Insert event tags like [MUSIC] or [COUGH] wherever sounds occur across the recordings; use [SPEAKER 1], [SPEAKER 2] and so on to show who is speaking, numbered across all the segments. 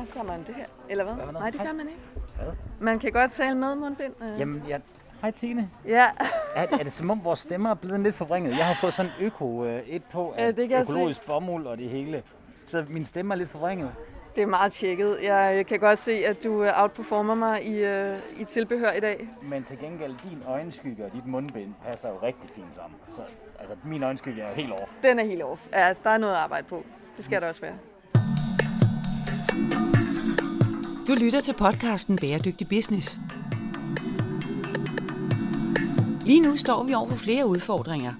[SPEAKER 1] Ah, tager man det her, eller hvad?
[SPEAKER 2] Hvad,
[SPEAKER 1] Nej, det gør man ikke.
[SPEAKER 2] Hvad?
[SPEAKER 1] Man kan godt tale med mundbind. øh.
[SPEAKER 2] Jamen, jeg... Hej Tine.
[SPEAKER 1] Ja,
[SPEAKER 2] Er, er det som om vores stemmer er blevet lidt forvrænget? Jeg har fået sådan øko øh, et på
[SPEAKER 1] Ja,
[SPEAKER 2] af
[SPEAKER 1] det kan
[SPEAKER 2] økologisk bomuld og det hele. Så min stemme er lidt forvrænget.
[SPEAKER 1] det er meget tjekket. Jeg kan godt se, at du øh, outperformer mig i, øh, i tilbehør i dag.
[SPEAKER 2] Men til gengæld, din øjenskygge og dit mundbind passer jo rigtig fint sammen. Så altså, min øjenskygge er jo helt off.
[SPEAKER 1] Den er helt off. Ja, der er noget at arbejde på. Det skal der også være.
[SPEAKER 3] Du lytter til podcasten Bæredygtig Business. Lige nu står vi over for flere udfordringer.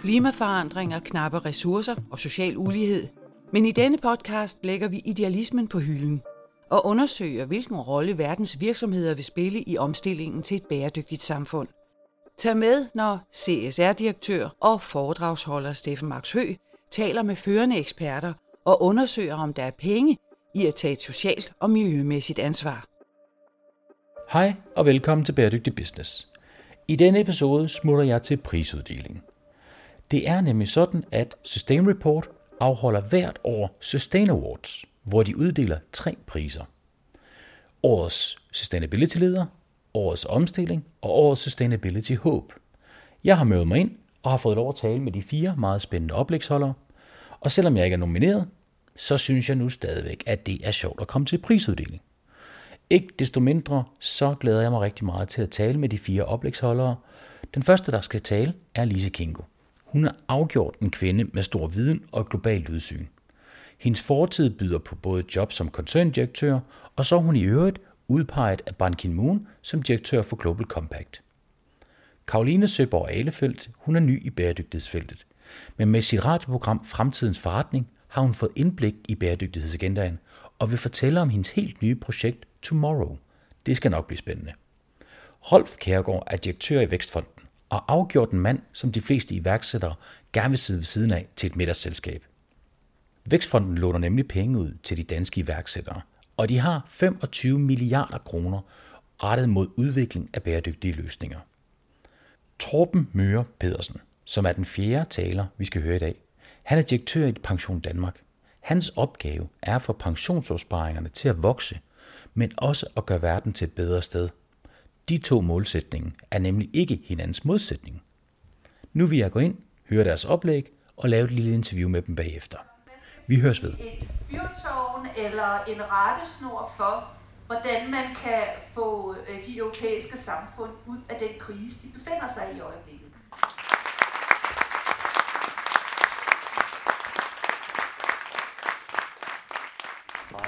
[SPEAKER 3] Klimaforandringer, knappe ressourcer og social ulighed. Men i denne podcast lægger vi idealismen på hylden og undersøger, hvilken rolle verdens virksomheder vil spille i omstillingen til et bæredygtigt samfund. Tag med, når CSR-direktør og foredragsholder Steffen Max Hø taler med førende eksperter og undersøger, om der er penge i at tage et socialt og miljømæssigt ansvar.
[SPEAKER 4] Hej og velkommen til Bæredygtig Business. I denne episode smutter jeg til prisuddelingen. Det er nemlig sådan, at Sustain Report afholder hvert år Sustain Awards, hvor de uddeler tre priser. Årets Sustainability Leder, Årets Omstilling og Årets Sustainability Hope. Jeg har mødt mig ind og har fået lov at tale med de fire meget spændende oplægsholdere, og selvom jeg ikke er nomineret, så synes jeg nu stadigvæk, at det er sjovt at komme til prisuddeling. Ikke desto mindre, så glæder jeg mig rigtig meget til at tale med de fire oplægsholdere. Den første, der skal tale, er Lise Kingo. Hun er afgjort en kvinde med stor viden og globalt udsyn. Hendes fortid byder på både job som koncerndirektør, og så er hun i øvrigt udpeget af Ban Ki-moon som direktør for Global Compact. Karoline Søborg Alefeldt, hun er ny i bæredygtighedsfeltet. Men med sit radioprogram Fremtidens Forretning har hun fået indblik i bæredygtighedsagendaen og vil fortælle om hendes helt nye projekt Tomorrow. Det skal nok blive spændende. Rolf Kærgaard er direktør i Vækstfonden og afgjort en mand, som de fleste iværksættere gerne vil sidde ved siden af til et middagsselskab. Vækstfonden låner nemlig penge ud til de danske iværksættere, og de har 25 milliarder kroner rettet mod udvikling af bæredygtige løsninger. Torben Møre Pedersen, som er den fjerde taler, vi skal høre i dag. Han er direktør i Pension Danmark. Hans opgave er for pensionsopsparingerne til at vokse, men også at gøre verden til et bedre sted. De to målsætninger er nemlig ikke hinandens modsætning. Nu vil jeg gå ind, høre deres oplæg og lave et lille interview med dem bagefter. Vi høres ved.
[SPEAKER 5] et fyrtårn eller en rettesnor for, hvordan man kan få øh, de europæiske samfund ud af den krise, de befinder sig i i øjeblikket.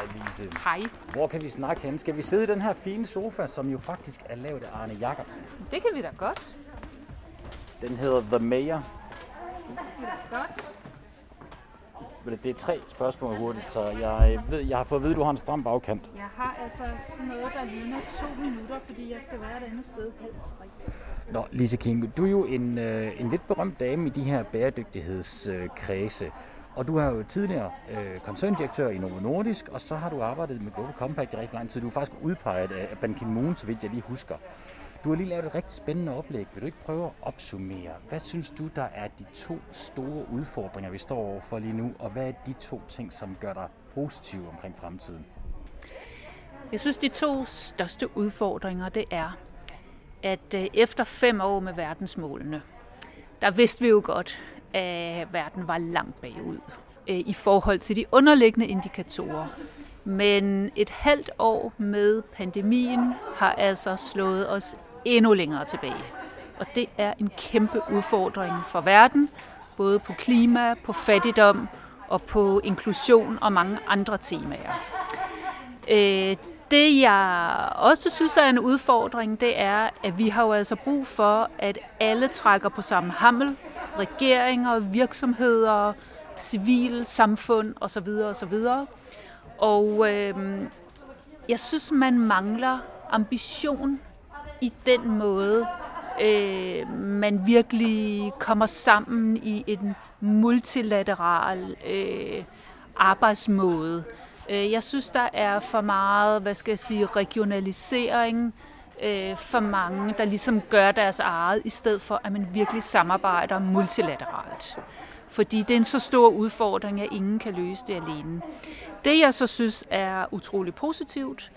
[SPEAKER 2] Hej Lise.
[SPEAKER 5] Hej,
[SPEAKER 2] Hvor kan vi snakke hen? Skal vi sidde i den her fine sofa, som jo faktisk er lavet af Arne Jacobsen?
[SPEAKER 5] det kan vi da godt.
[SPEAKER 2] Den hedder The Mayor.
[SPEAKER 5] Godt.
[SPEAKER 2] Men Det er tre spørgsmål hurtigt, så jeg, ved, jeg har fået at vide, at du har en stram bagkant.
[SPEAKER 5] Jeg har altså sådan noget, der ligner to minutter, fordi jeg skal være et andet sted halv tre.
[SPEAKER 2] Nå, Lise King, du er jo en, øh, en lidt berømt dame i de her bæredygtighedskredse. Øh, og du er jo tidligere øh, koncerndirektør i Novo Nordisk, og så har du arbejdet med Global Compact i rigtig lang tid. Du er faktisk udpeget af Ban Ki-moon, så vidt jeg lige husker. Du har lige lavet et rigtig spændende oplæg. Vil du ikke prøve at opsummere? Hvad synes du, der er de to store udfordringer, vi står overfor lige nu? Og hvad er de to ting, som gør dig positiv omkring fremtiden?
[SPEAKER 5] Jeg synes, de to største udfordringer, det er, at øh, efter fem år med verdensmålene, der vidste vi jo godt, at verden var langt bagud øh, i forhold til de underliggende indikatorer. Men et halvt år med pandemien har altså slået os endnu længere tilbage. Og det er en kæmpe udfordring for verden, både på klima, på fattigdom og på inklusion og mange andre temaer. Øh, det jeg også synes er en udfordring, det er, at vi har jo altså brug for, at alle trækker på samme hammel. Regeringer, virksomheder, civil samfund osv. osv. Og øh, jeg synes, man mangler ambition i den måde, øh, man virkelig kommer sammen i en multilateral øh, arbejdsmåde. Øh, jeg synes, der er for meget, hvad skal jeg sige, regionalisering, øh, Øh, for mange, der ligesom gør deres eget, i stedet for, at man virkelig samarbejder multilateralt. fordi det er en så stor udfordring, at ingen kan løse det alene. Det jeg så synes er utrolig positivt,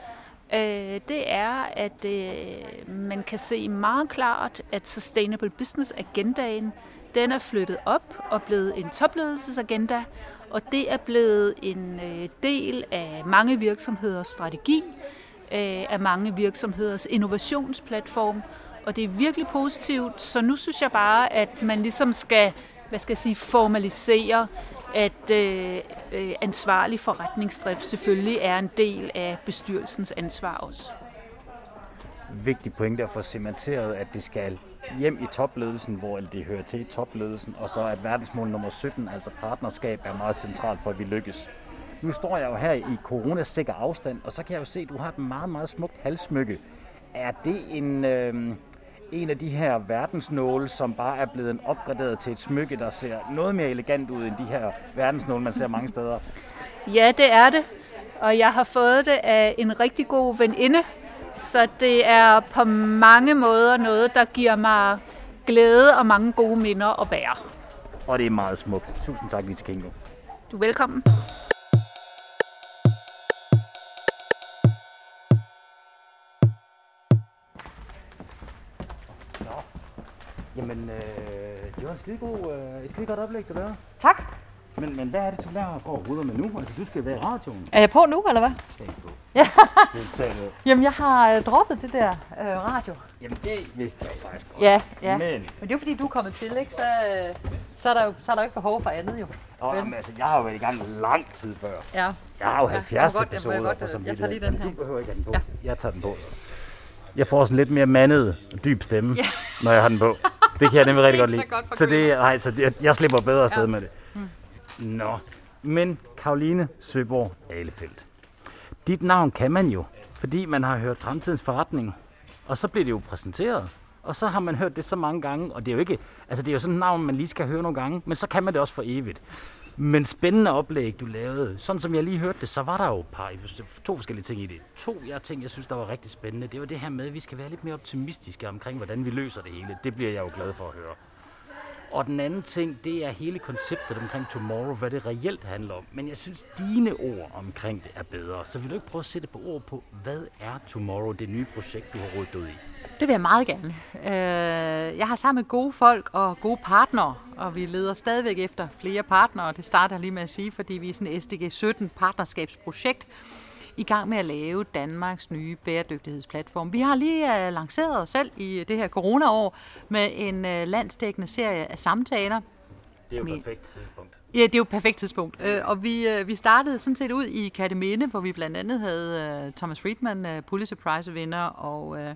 [SPEAKER 5] øh, det er, at øh, man kan se meget klart, at Sustainable Business Agendaen, den er flyttet op og blevet en topledelsesagenda, og det er blevet en øh, del af mange virksomheders strategi, Øh, af mange virksomheders innovationsplatform, og det er virkelig positivt, så nu synes jeg bare, at man ligesom skal, hvad skal jeg sige, formalisere, at øh, øh ansvarlig forretningsdrift selvfølgelig er en del af bestyrelsens ansvar også.
[SPEAKER 4] Vigtig pointe at få cementeret, at det skal hjem i topledelsen, hvor det hører til i topledelsen, og så at verdensmål nummer 17, altså partnerskab, er meget centralt for, at vi lykkes. Nu står jeg jo her i coronasikker afstand, og så kan jeg jo se, at du har et meget, meget smukt halssmykke. Er det en, øh, en af de her verdensnåle, som bare er blevet opgraderet til et smykke, der ser noget mere elegant ud end de her verdensnåle, man ser mange steder?
[SPEAKER 5] Ja, det er det. Og jeg har fået det af en rigtig god veninde, så det er på mange måder noget, der giver mig glæde og mange gode minder at bære.
[SPEAKER 4] Og det er meget smukt. Tusind tak, Lise Kingo.
[SPEAKER 5] Du er velkommen.
[SPEAKER 4] Jamen, øh, det var en skide god, øh, et skide godt oplæg, du lavede.
[SPEAKER 1] Tak.
[SPEAKER 4] Men, men hvad er det, du laver og går og ruder med nu? Altså, du skal være i radioen.
[SPEAKER 1] Er jeg på nu, eller hvad?
[SPEAKER 4] Skal på.
[SPEAKER 1] Ja.
[SPEAKER 4] Det du.
[SPEAKER 1] Jamen, jeg har øh, droppet det der øh, radio.
[SPEAKER 4] Jamen, det vidste jeg faktisk godt.
[SPEAKER 1] Ja, ja.
[SPEAKER 4] Men,
[SPEAKER 1] Men det er jo fordi, du er kommet til, ikke? Så, øh, så, er der jo, så er der jo ikke behov for andet, jo. Vel?
[SPEAKER 4] jamen, altså, jeg har jo været i gang lang tid før.
[SPEAKER 1] Ja.
[SPEAKER 4] Jeg har jo
[SPEAKER 1] Ja,
[SPEAKER 4] 70
[SPEAKER 1] det var godt, det var
[SPEAKER 4] episoder
[SPEAKER 1] godt,
[SPEAKER 4] på
[SPEAKER 1] øh,
[SPEAKER 4] som
[SPEAKER 1] jeg tager lige den her.
[SPEAKER 4] Du behøver ikke have den på.
[SPEAKER 1] Ja.
[SPEAKER 4] Jeg tager den på. Jeg får sådan lidt mere mandet, dyb stemme, ja. når jeg har den på. [LAUGHS] Det kan jeg nemlig rigtig godt lide.
[SPEAKER 1] så godt for
[SPEAKER 4] så det, nej, så det, jeg slipper bedre afsted
[SPEAKER 1] Ja.
[SPEAKER 4] med det. Nå, men Karoline Søborg Alefeldt. Dit navn kan man jo, fordi man har hørt fremtidens forretning, og så bliver det jo præsenteret. Og så har man hørt det så mange gange, og det er jo ikke, altså det er jo sådan et navn, man lige skal høre nogle gange, men så kan man det også for evigt. Men spændende oplæg, du lavede. Sådan som jeg lige hørte det, så var der jo par, to forskellige ting i det. To jeg ting, jeg synes, der var rigtig spændende, det var det her med, at vi skal være lidt mere optimistiske omkring, hvordan vi løser det hele. Det bliver jeg jo glad for at høre. Og den anden ting, det er hele konceptet omkring Tomorrow, hvad det reelt handler om. Men jeg synes, dine ord omkring det er bedre. Så vil du ikke prøve at sætte på ord på, hvad er Tomorrow, det nye projekt, du har rådet ud i?
[SPEAKER 6] Det vil jeg meget gerne. Øh, Jeg har sammen med gode folk og gode partnere, og vi leder stadigvæk efter flere partnere. Det starter lige med at sige, fordi vi er sådan et SDG 17 partnerskabsprojekt i gang med at lave Danmarks nye bæredygtighedsplatform. Vi har lige uh, lanceret os selv i det her coronaår med en uh, landsdækkende serie af samtaler,
[SPEAKER 4] Det er jo et perfekt tidspunkt.
[SPEAKER 6] Ja, det er jo et perfekt tidspunkt. Øh, og vi, øh, vi startede sådan set ud i Kataminde, hvor vi blandt andet havde øh, Thomas Friedman, øh, Pulitzer Prize-vinder og øh,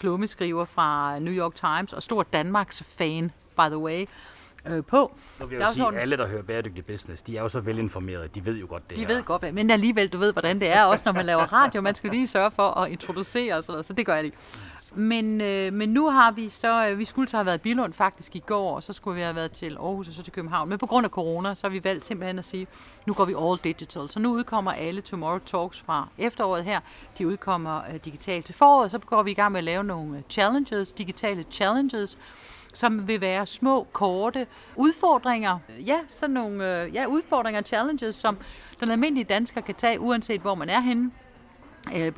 [SPEAKER 6] klummeskriver fra New York Times, og stor Danmarks fan, by the way, øh, på.
[SPEAKER 4] Nu vil jeg
[SPEAKER 6] Der er
[SPEAKER 4] jo sige,
[SPEAKER 6] sådan-
[SPEAKER 4] at alle, der hører bæredygtig business, de er jo så velinformerede. De ved jo godt det
[SPEAKER 6] De
[SPEAKER 4] her.
[SPEAKER 6] ved godt, men alligevel, du ved, hvordan det er, også når man laver radio. Man skal lige sørge for at introducere og sådan noget, så det gør jeg lige. Men, øh, men nu har vi så, øh, vi skulle så have været i Bilund faktisk i går, og så skulle vi have været til Aarhus og så til København. Men på grund af corona, så har vi valgt simpelthen at sige, nu går vi all digital. Så nu udkommer alle Tomorrow Talks fra efteråret her. De udkommer øh, digitalt til foråret, så går vi i gang med at lave nogle øh, challenges, digitale challenges, som vil være små, korte udfordringer. Ja, sådan nogle øh, ja, udfordringer og challenges, som den almindelige dansker kan tage, uanset hvor man er henne,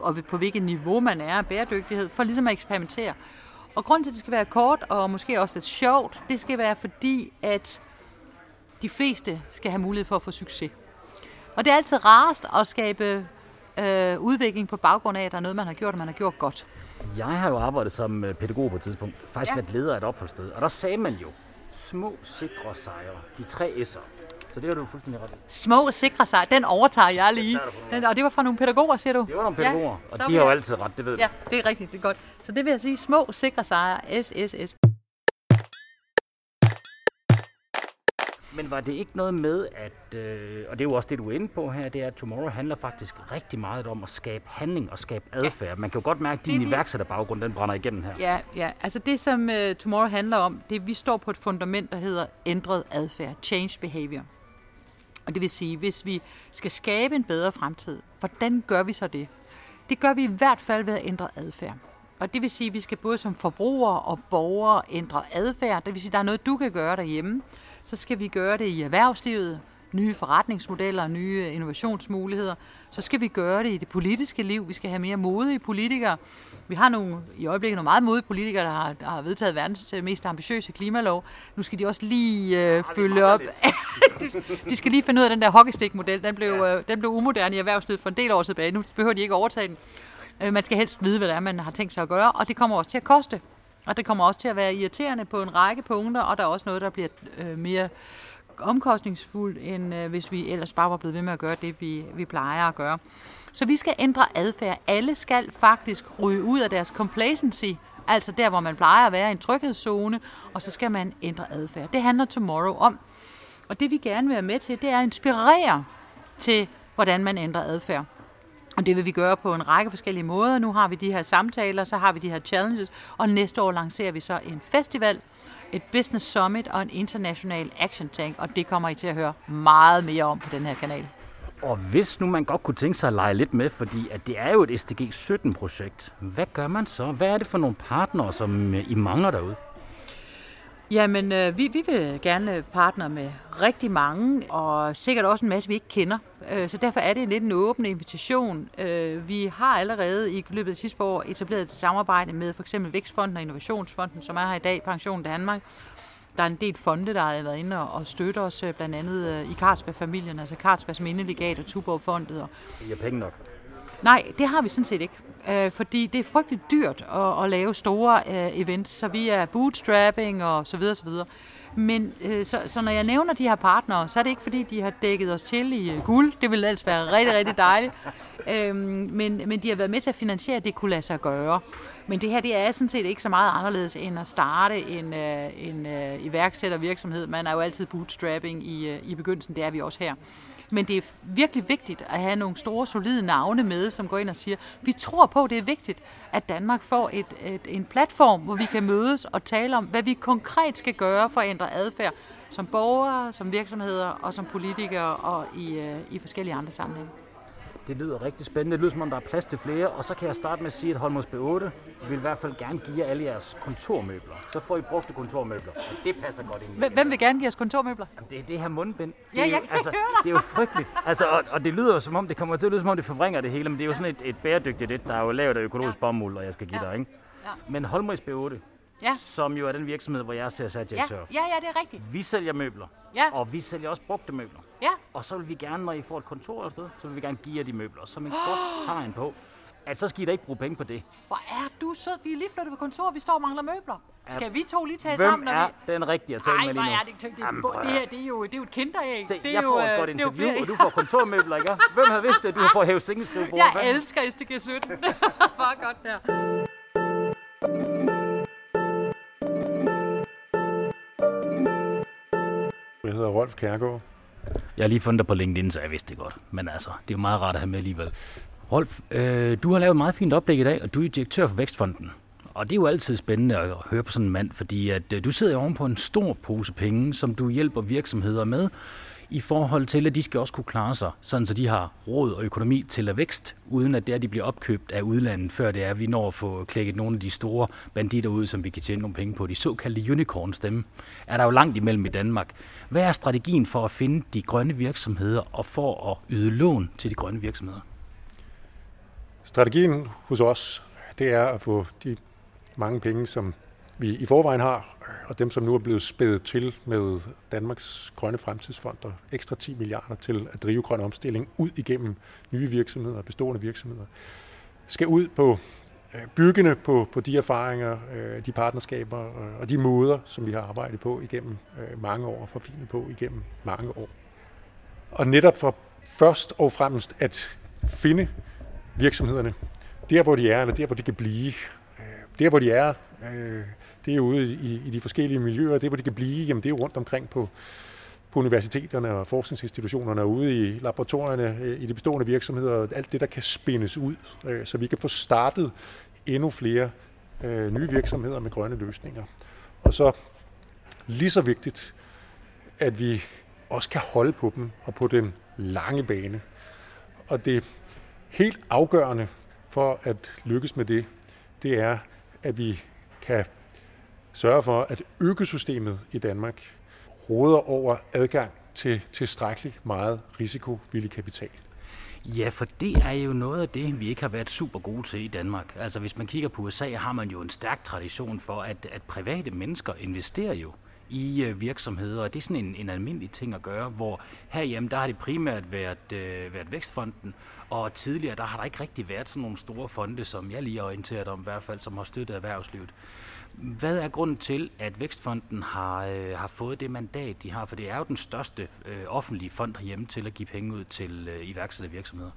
[SPEAKER 6] og på hvilket niveau man er bæredygtighed, for ligesom at eksperimentere. Og grunden til, at det skal være kort, og måske også lidt sjovt, det skal være fordi, at de fleste skal have mulighed for at få succes. Og det er altid rarest at skabe øh, udvikling på baggrund af, at der er noget, man har gjort, og man har gjort godt.
[SPEAKER 4] Jeg har jo arbejdet som øh, pædagog på et tidspunkt. Faktisk
[SPEAKER 6] Ja.
[SPEAKER 4] været leder af et opholdssted. Og der sagde man jo, små, sikre sejre. De tre S'er. Så det har du fuldstændig ret i.
[SPEAKER 6] Små og sikre sig, den overtager jeg lige. Den, og det var fra nogle pædagoger, siger du?
[SPEAKER 4] Det var nogle pædagoger,
[SPEAKER 6] Ja,
[SPEAKER 4] og de har jo altid ret, det ved du.
[SPEAKER 6] Ja, det er rigtigt, det er godt. Så det vil jeg sige, små, sikre sejre, SSS.
[SPEAKER 4] Men var det ikke noget med, at, øh, og det er jo også det, du er inde på her, det er, at Tomorrow handler faktisk rigtig meget om at skabe handling og skabe adfærd. Man kan jo godt mærke, at din
[SPEAKER 6] Det
[SPEAKER 4] iværksætterbaggrund, den brænder igennem her.
[SPEAKER 6] Ja, ja. Altså det, som uh, Tomorrow handler om, det er, at vi står på et fundament, der hedder ændret adfærd, change behavior. Og det vil sige, hvis vi skal skabe en bedre fremtid, hvordan gør vi så det? Det gør vi i hvert fald ved at ændre adfærd. Og det vil sige, at vi skal både som forbrugere og borgere ændre adfærd. Det vil sige, at der er noget, du kan gøre derhjemme, så skal vi gøre det i erhvervslivet, nye forretningsmodeller, nye innovationsmuligheder. Så skal vi gøre det i det politiske liv. Vi skal have mere modige politikere. Vi har nogle, i øjeblikket nogle meget modige politikere, der har, der har vedtaget verdens mest ambitiøse klimalov. Nu skal de også lige øh, følge op. [LAUGHS] de, de skal lige finde ud af den der hockeystick-model. Den blev, øh, den blev umoderne i erhvervslivet for en del år tilbage. Nu behøver de ikke overtage den. Øh, man skal helst vide, hvad det er, man har tænkt sig at gøre, og det kommer også til at koste. Og det kommer også til at være irriterende på en række punkter, og der er også noget, der bliver øh, mere omkostningsfuldt, end øh, hvis vi ellers bare var blevet ved med at gøre det, vi, vi plejer at gøre. Så vi skal ændre adfærd. Alle skal faktisk ryge ud af deres complacency, altså der, hvor man plejer at være i en tryghedszone, og så skal man ændre adfærd. Det handler Tomorrow om. Og det vi gerne vil være med til, det er at inspirere til, hvordan man ændrer adfærd. Og det vil vi gøre på en række forskellige måder. Nu har vi de her samtaler, så har vi de her challenges, og næste år lancerer vi så en festival, et business summit og en international action tank, og det kommer I til at høre meget mere om på den her kanal.
[SPEAKER 4] Og hvis nu man godt kunne tænke sig at lege lidt med, fordi at det er jo et SDG 17-projekt, hvad gør man så? Hvad er det for nogle partnere, som I mangler derude?
[SPEAKER 6] Jamen, øh, vi, vi vil gerne partner med rigtig mange, og sikkert også en masse, vi ikke kender. Øh, så derfor er det lidt en åben invitation. Øh, vi har allerede i løbet af sidste år etableret et samarbejde med for eksempel Vækstfonden og Innovationsfonden, som er her i dag, Pension Danmark. Der er en del fonde, der har været inde og støtter os, øh, blandt andet øh, i Carlsberg-familien, altså Carlsbergs Mindelegat og Tuborg-fondet.
[SPEAKER 4] I har penge nok?
[SPEAKER 6] Nej, det har vi sådan set ikke. Øh, fordi det er frygteligt dyrt at, at lave store øh, events, så vi er bootstrapping og så videre, så videre. Men øh, så, så når jeg nævner de her partnere, så er det ikke fordi, de har dækket os til i øh, guld. Det ville ellers være rigtig, rigtig dejligt. Øhm, men, men de har været med til at finansiere, at det kunne lade sig gøre. Men det her, det er sådan set ikke så meget anderledes end at starte en, øh, en øh, iværksættervirksomhed. Man er jo altid bootstrapping i, øh, i begyndelsen, det er vi også her. Men det er virkelig vigtigt at have nogle store, solide navne med, som går ind og siger, vi tror på, det er vigtigt, at Danmark får et, et, en platform, hvor vi kan mødes og tale om, hvad vi konkret skal gøre for at ændre adfærd som borgere, som virksomheder og som politikere og i, øh, i forskellige andre sammenhænge.
[SPEAKER 4] Det lyder rigtig spændende. Det lyder som om, der er plads til flere. Og så kan jeg starte med at sige, at Holmos B8 vil i hvert fald gerne give jer alle jeres kontormøbler. Så får I brugte kontormøbler. Og det passer godt ind
[SPEAKER 6] i Hvem vil gerne give os kontormøbler?
[SPEAKER 4] Jamen, det er det her mundbind.
[SPEAKER 6] Ja, jeg kan
[SPEAKER 4] altså. Det er jo frygteligt. Altså, og, og, det lyder jo som om, det kommer til at lyde som om, det forvringer det hele. Men det er jo sådan et, et bæredygtigt et, der er jo lavet af økologisk ja. bomuld, og jeg skal give ja. dig, ikke? Ja. Men Holmos B8, ja. som jo er den virksomhed, hvor jeg er direktør.
[SPEAKER 6] Ja. ja, ja, det er rigtigt.
[SPEAKER 4] Vi sælger møbler, ja. og vi sælger også brugte møbler.
[SPEAKER 6] Ja.
[SPEAKER 4] Og så vil vi gerne, når I får et kontor et sted, så vil vi gerne give jer de møbler, som et godt [GASPS] tegn på, at så skal I da ikke bruge penge på det.
[SPEAKER 6] Hvor er du sød. Vi er lige flyttet på kontor, vi står og mangler møbler. Skal vi to lige tale
[SPEAKER 4] Hvem
[SPEAKER 6] sammen?
[SPEAKER 4] Hvem er vi... den rigtige at tale Ej, med lige nu?
[SPEAKER 6] Ej, det, det, det, det, her, det, er jo, det er jo et kinderæg.
[SPEAKER 4] Se,
[SPEAKER 6] det er
[SPEAKER 4] jeg
[SPEAKER 6] jo,
[SPEAKER 4] får et godt interview, og du får kontormøbler, ikke? [LAUGHS] Hvem havde vidst det, du har fået hævet sengeskrivebordet?
[SPEAKER 6] Jeg elsker SDG 17. [LAUGHS] Bare godt der.
[SPEAKER 7] Jeg hedder Rolf Kærgaard.
[SPEAKER 4] Jeg har lige fundet dig på LinkedIn, så jeg vidste det godt. Men altså, det er jo meget rart at have med alligevel. Rolf, øh, du har lavet et meget fint oplæg i dag, og du er direktør for Vækstfonden. Og det er jo altid spændende at høre på sådan en mand, fordi at øh, du sidder oven på en stor pose penge, som du hjælper virksomheder med i forhold til, at de skal også kunne klare sig, sådan så de har råd og økonomi til at vækst, uden at det er, de bliver opkøbt af udlandet, før det er, at vi når at få klækket nogle af de store banditter ud, som vi kan tjene nogle penge på. De såkaldte unicorns, dem er der jo langt imellem i Danmark. Hvad er strategien for at finde de grønne virksomheder og for at yde lån til de grønne virksomheder?
[SPEAKER 7] Strategien hos os, det er at få de mange penge, som vi i forvejen har, og dem, som nu er blevet spædet til med Danmarks Grønne Fremtidsfond og ekstra 10 milliarder til at drive grøn omstilling ud igennem nye virksomheder, bestående virksomheder, skal ud på øh, byggende på, på de erfaringer, øh, de partnerskaber øh, og de måder, som vi har arbejdet på igennem mange år og forfinet på igennem mange år. Og netop for først og fremmest at finde virksomhederne der, hvor de er, eller der, hvor de kan blive. Der, hvor de er, det er ude i, i de forskellige miljøer. Det, hvor de kan blive, jamen det er rundt omkring på, på universiteterne og forskningsinstitutionerne og ude i laboratorierne, øh, i de bestående virksomheder, alt det, der kan spændes ud, øh, så vi kan få startet endnu flere øh, nye virksomheder med grønne løsninger. Og så lige så vigtigt, at vi også kan holde på dem og på den lange bane. Og det helt afgørende for at lykkes med det, det er, at vi kan sørger for, at økosystemet i Danmark råder over adgang til tilstrækkeligt meget risikovillig kapital.
[SPEAKER 4] Ja, for det er jo noget af det, vi ikke har været super gode til i Danmark. Altså hvis man kigger på USA, har man jo en stærk tradition for, at, at private mennesker investerer jo i øh, virksomheder, og det er sådan en, en almindelig ting at gøre, hvor herhjemme, der har det primært været, øh, været Vækstfonden, og tidligere, der har der ikke rigtig været sådan nogle store fonde, som jeg lige er orienteret om i hvert fald, som har støttet erhvervslivet. Hvad er grunden til, at Vækstfonden har, øh, har fået det mandat, de har? For det er jo den største øh, offentlige fond herhjemme til at give penge ud til øh, iværksættervirksomheder.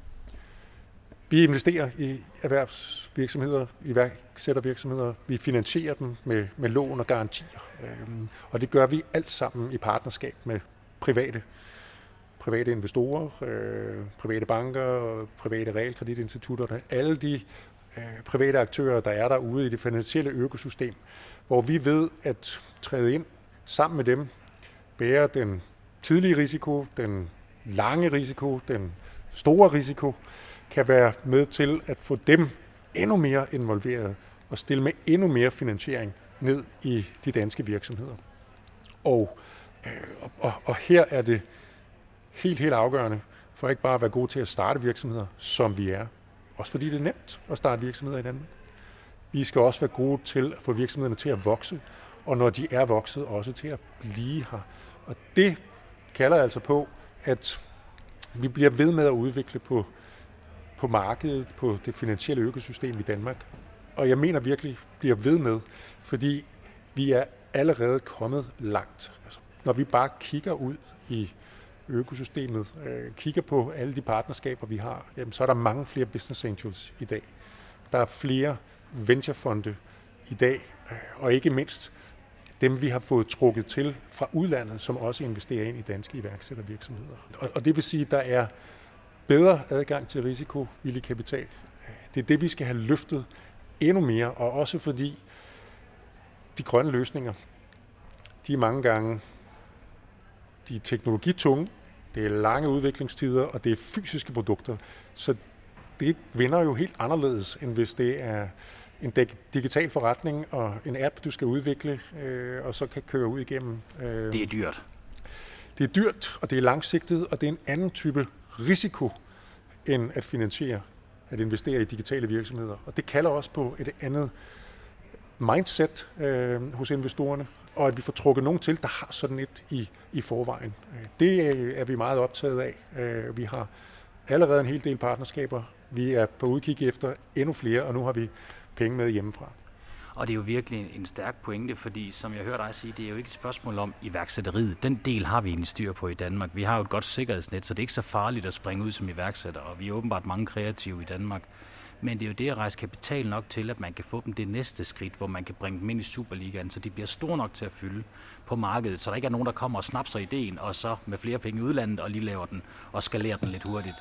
[SPEAKER 7] Vi investerer i erhvervsvirksomheder, iværksættervirksomheder. Vi finansierer dem med, med lån og garantier. Øhm, og det gør vi alt sammen i partnerskab med private private investorer, øh, private banker, private realkreditinstitutter, alle de Øh, private aktører, der er derude i det finansielle økosystem, hvor vi ved at træde ind sammen med dem, bære den tidlige risiko, den lange risiko, den store risiko, kan være med til at få dem endnu mere involveret og stille med endnu mere finansiering ned i de danske virksomheder. Og, øh, og, og her er det helt, helt afgørende for ikke bare at være gode til at starte virksomheder, som vi er. Også fordi det er nemt at starte virksomheder i Danmark. Vi skal også være gode til at få virksomhederne til at vokse, og når de er vokset, også til at blive her. Og det kalder altså på, at vi bliver ved med at udvikle på, på markedet, på det finansielle økosystem i Danmark. Og jeg mener virkelig, bliver ved med, fordi vi er allerede kommet langt. Altså, når vi bare kigger ud i økosystemet, øh, kigger på alle de partnerskaber, vi har, jamen, så er der mange flere business angels i dag. Der er flere venturefonde i dag, øh, og ikke mindst dem, vi har fået trukket til fra udlandet, som også investerer ind i danske iværksættervirksomheder. Og, og det vil sige, at der er bedre adgang til risikovillig kapital. Det er det, vi skal have løftet endnu mere, og også fordi de grønne løsninger, de er mange gange de er teknologitunge, det er lange udviklingstider, og det er fysiske produkter. Så det vinder jo helt anderledes, end hvis det er en digital forretning og en app, du skal udvikle, øh, og så kan køre ud igennem.
[SPEAKER 4] Øh. Det er dyrt.
[SPEAKER 7] Det er dyrt, og det er langsigtet, og det er en anden type risiko, end at finansiere, at investere i digitale virksomheder. Og det kalder også på et andet mindset øh, hos investorerne, og at vi får trukket nogen til, der har sådan et i, i forvejen. Øh, det øh, er vi meget optaget af. Øh, vi har allerede en hel del partnerskaber. Vi er på udkig efter endnu flere, og nu har vi penge med hjemmefra.
[SPEAKER 4] Og det er jo virkelig en stærk pointe, fordi som jeg hørte dig sige, det er jo ikke et spørgsmål om iværksætteriet. Den del har vi egentlig styr på i Danmark. Vi har jo et godt sikkerhedsnet, så det er ikke så farligt at springe ud som iværksætter, og vi er åbenbart mange kreative i Danmark. Men det er jo det at rejse kapital nok til, at man kan få dem det næste skridt, hvor man kan bringe dem ind i Superligaen, så de bliver store nok til at fylde på markedet, så der ikke er nogen, der kommer og snapser ideen, og så med flere penge i udlandet og lige laver den og skalerer den lidt hurtigt.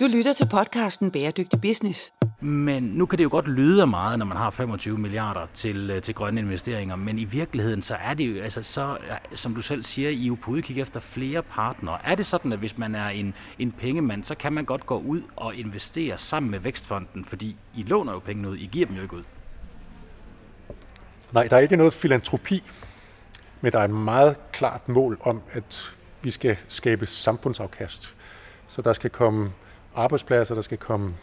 [SPEAKER 3] Du lytter til podcasten Bæredygtig Business.
[SPEAKER 4] Men nu kan det jo godt lyde meget, når man har 25 milliarder til, øh, til grønne investeringer, men i virkeligheden så er det jo, altså så, som du selv siger, I er jo på udkig efter flere partnere. Er det sådan, at hvis man er en, en pengemand, så kan man godt gå ud og investere sammen med Vækstfonden, fordi I låner jo penge ud, I giver dem jo ikke ud?
[SPEAKER 7] Nej, der er ikke noget filantropi, men der er et meget klart mål om, at vi skal skabe samfundsafkast. Så der skal komme arbejdspladser, der skal komme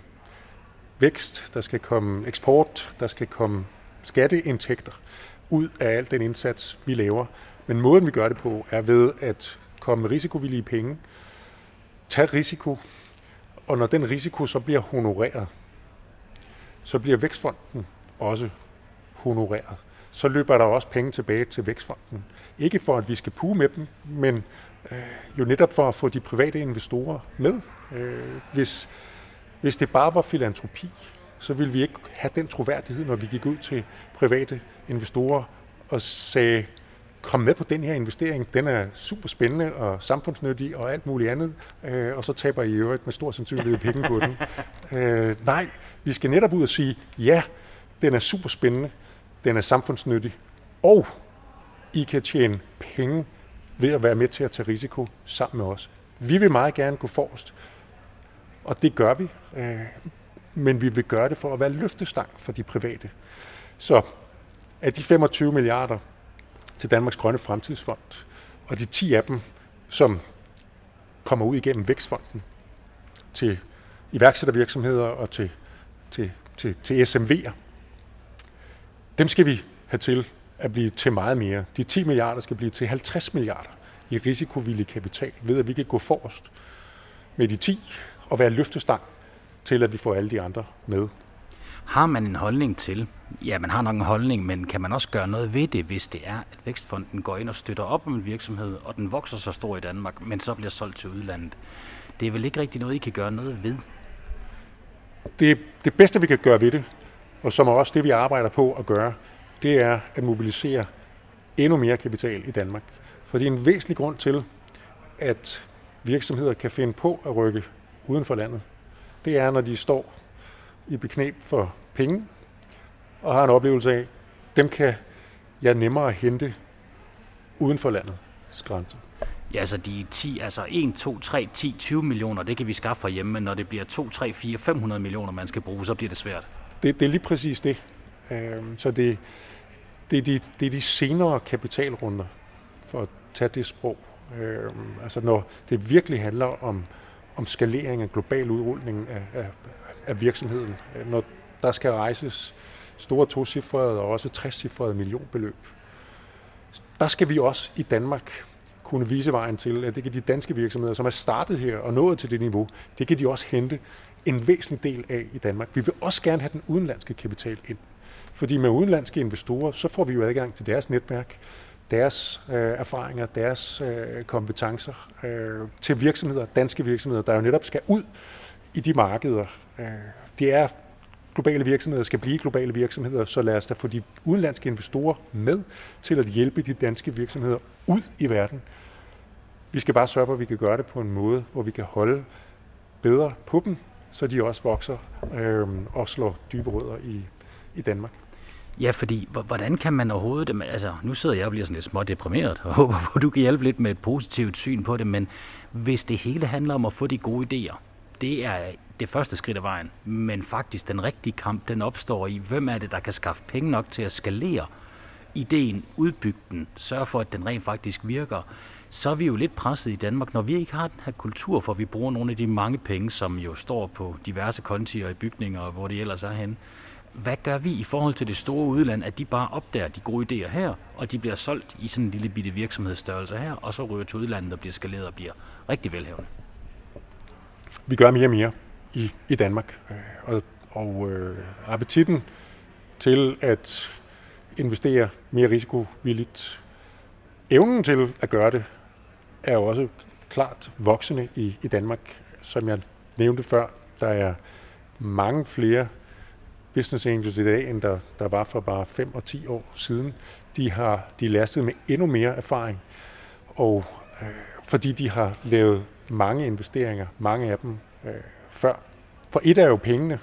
[SPEAKER 7] vækst, der skal komme eksport, der skal komme skatteindtægter ud af al den indsats, vi laver. Men måden, vi gør det på, er ved at komme med risikovillige penge, tage risiko, og når den risiko så bliver honoreret, så bliver Vækstfonden også honoreret. Så løber der også penge tilbage til Vækstfonden. Ikke for, at vi skal puge med dem, men øh, jo netop for at få de private investorer med. Øh, hvis, hvis det bare var filantropi, så ville vi ikke have den troværdighed, når vi gik ud til private investorer og sagde, kom med på den her investering, den er super spændende og samfundsnyttig og alt muligt andet, øh, og så taber I øvrigt med stor sandsynlighed penge på den. [LAUGHS] Øh, nej, vi skal netop ud og sige, ja, den er super spændende, den er samfundsnyttig, og I kan tjene penge ved at være med til at tage risiko sammen med os. Vi vil meget gerne gå forrest, og det gør vi, øh, men vi vil gøre det for at være løftestang for de private. Så af de 25 milliarder, til Danmarks Grønne Fremtidsfond, og de 10 af dem, som kommer ud igennem Vækstfonden til iværksættervirksomheder og til, til, til, til SMV'er, dem skal vi have til at blive til meget mere. De 10 milliarder skal blive til 50 milliarder i risikovillig kapital, ved at vi kan gå forrest med de 10 og være løftestang til, at vi får alle de andre med.
[SPEAKER 4] Har man en holdning til, ja, man har nok en holdning, men kan man også gøre noget ved det, hvis det er, at Vækstfonden går ind og støtter op om en virksomhed, og den vokser så stor i Danmark, men så bliver solgt til udlandet? Det er vel ikke rigtig noget, I kan gøre noget ved?
[SPEAKER 7] Det, det bedste, vi kan gøre ved det, og som er også det, vi arbejder på at gøre, det er at mobilisere endnu mere kapital i Danmark. For det er en væsentlig grund til, at virksomheder kan finde på at rykke uden for landet. Det er, når de står i beknæb for penge, og har en oplevelse af, dem kan jeg nemmere hente uden for landets grænser.
[SPEAKER 4] Ja, altså de 10, altså 1, 2, 3, 10, 20 millioner, det kan vi skaffe hjemme, men når det bliver 2, 3, 4, 500 millioner, man skal bruge, så bliver det svært.
[SPEAKER 7] Det, det er lige præcis det. Øhm, så det, det, er de, det er de senere kapitalrunder, for at tage det sprog. Øhm, altså når det virkelig handler om, om skalering af global udrulning af, af, af virksomheden. Når der skal rejses store tocifrede og også 60-cifrede millionbeløb. Der skal vi også i Danmark kunne vise vejen til, at det kan de danske virksomheder, som er startet her og nået til det niveau, det kan de også hente en væsentlig del af i Danmark. Vi vil også gerne have den udenlandske kapital ind. Fordi med udenlandske investorer, så får vi jo adgang til deres netværk, deres øh, erfaringer, deres øh, kompetencer øh, til virksomheder, danske virksomheder, der jo netop skal ud i de markeder. Øh, det er globale virksomheder skal blive globale virksomheder, så lad os da få de udenlandske investorer med til at hjælpe de danske virksomheder ud i verden. Vi skal bare sørge for, at vi kan gøre det på en måde, hvor vi kan holde bedre på dem, så de også vokser øh, og slår dybe rødder i, i Danmark.
[SPEAKER 4] Ja, fordi hvordan kan man overhovedet, altså nu sidder jeg og bliver sådan lidt små deprimeret, og [LAUGHS] håber på, at du kan hjælpe lidt med et positivt syn på det, men hvis det hele handler om at få de gode idéer, det er det første skridt af vejen, men faktisk den rigtige kamp, den opstår i, hvem er det, der kan skaffe penge nok til at skalere ideen, udbygge den, sørge for, at den rent faktisk virker, så er vi jo lidt presset i Danmark, når vi ikke har den her kultur, for vi bruger nogle af de mange penge, som jo står på diverse kontier i bygninger, hvor det ellers er henne. Hvad gør vi i forhold til det store udland, at de bare opdager de gode idéer her, og de bliver solgt i sådan en lille bitte virksomhedsstørrelse her, og så ryger til udlandet og bliver skaleret og bliver rigtig velhævende?
[SPEAKER 7] Vi gør mere og mere i, i Danmark, øh, og, og øh, appetitten til at investere mere risikovilligt, evnen til at gøre det, er jo også klart voksende i, i Danmark. Som jeg nævnte før, der er mange flere business angels i dag, end der, der var for bare 5 og 10 år siden. De har de er lastet med endnu mere erfaring, og øh, fordi de har lavet mange investeringer, mange af dem øh, før. For et er jo pengene.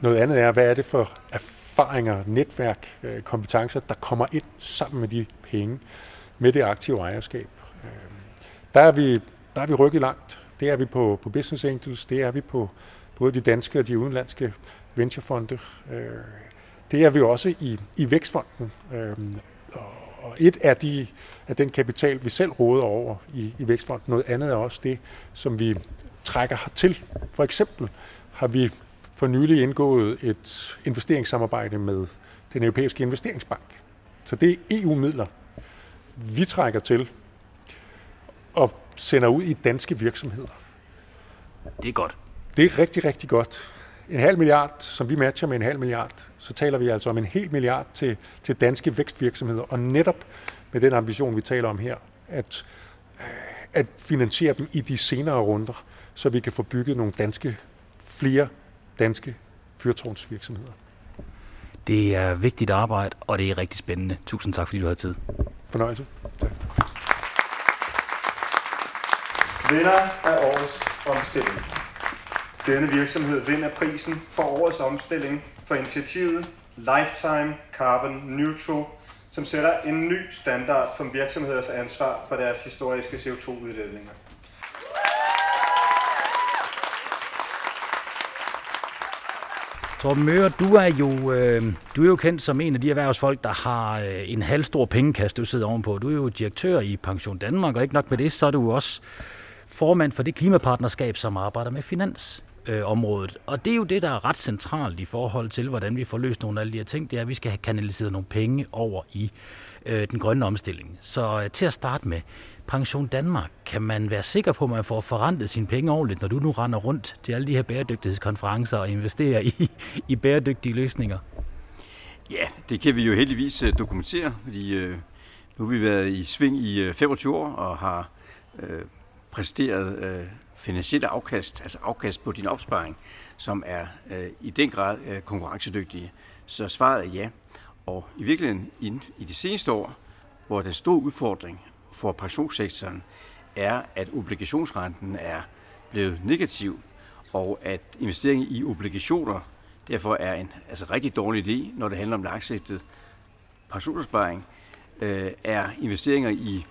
[SPEAKER 7] Noget andet er, hvad er det for erfaringer, netværk, øh, kompetencer, der kommer ind sammen med de penge, med det aktive ejerskab. Øh, der er vi, der er vi rykket langt. Det er vi på, på Business Angels, det er vi på både de danske og de udenlandske venturefonde. Øh, det er vi også i, i Vækstfonden. Øh, og et er de, af den kapital, vi selv råder over i, i Vækstfonden. Noget andet er også det, som vi trækker til. For eksempel har vi for nylig indgået et investeringssamarbejde med den europæiske investeringsbank. Så det er EU-midler, vi trækker til og sender ud i danske virksomheder.
[SPEAKER 4] Det er godt.
[SPEAKER 7] Det er rigtig, rigtig godt. En halv milliard, som vi matcher med en halv milliard, så taler vi altså om en hel milliard til, til danske vækstvirksomheder, og netop med den ambition, vi taler om her, at, at finansiere dem i de senere runder, så vi kan få bygget nogle danske, flere danske fyrtårnsvirksomheder.
[SPEAKER 4] Det er vigtigt arbejde, og det er rigtig spændende. Tusind tak, fordi du havde tid.
[SPEAKER 7] Fornøjelse. Tak.
[SPEAKER 8] Vinder af årets omstilling. Denne virksomhed vinder prisen for årets omstilling for initiativet Lifetime Carbon Neutral, som sætter en ny standard for virksomheders ansvar for deres historiske CO2-udledninger.
[SPEAKER 4] Torben Møre, du er, jo, øh, du er jo kendt som en af de erhvervsfolk, der har øh, en halv stor pengekast, du sidder ovenpå. Du er jo direktør i Pension Danmark, og ikke nok med det, så er du også formand for det klimapartnerskab, som arbejder med finans. Øh, og det er jo det, der er ret centralt i forhold til, hvordan vi får løst nogle af alle de her ting, det er, at vi skal have kanaliseret nogle penge over i øh, den grønne omstilling. Så øh, til at starte med, Pension Danmark, kan man være sikker på, at man får forrentet sine penge ordentligt, når du nu render rundt til alle de her bæredygtighedskonferencer og investerer i, i bæredygtige løsninger?
[SPEAKER 9] Ja, det kan vi jo heldigvis øh, dokumentere, fordi øh, nu har vi været i sving i øh, 25 år og har øh, præsteret øh, finansielle afkast, altså afkast på din opsparing, som er øh, i den grad øh, konkurrencedygtige. Så svaret er ja. Og i virkeligheden i, i de seneste år, hvor den store udfordring for pensionssektoren er, at obligationsrenten er blevet negativ, og at investering i obligationer derfor er en altså rigtig dårlig idé, når det handler om langsigtet pensionsopsparing, øh, er investeringer i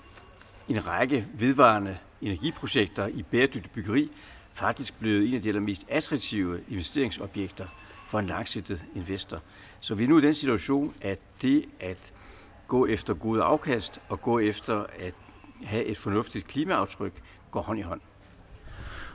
[SPEAKER 9] en række vedvarende energiprojekter i bæredygtig byggeri faktisk blevet en af de allermest attraktive investeringsobjekter for en langsigtet investor. Så vi er nu i den situation, at det at gå efter gode afkast og gå efter at have et fornuftigt klimaaftryk går hånd i hånd.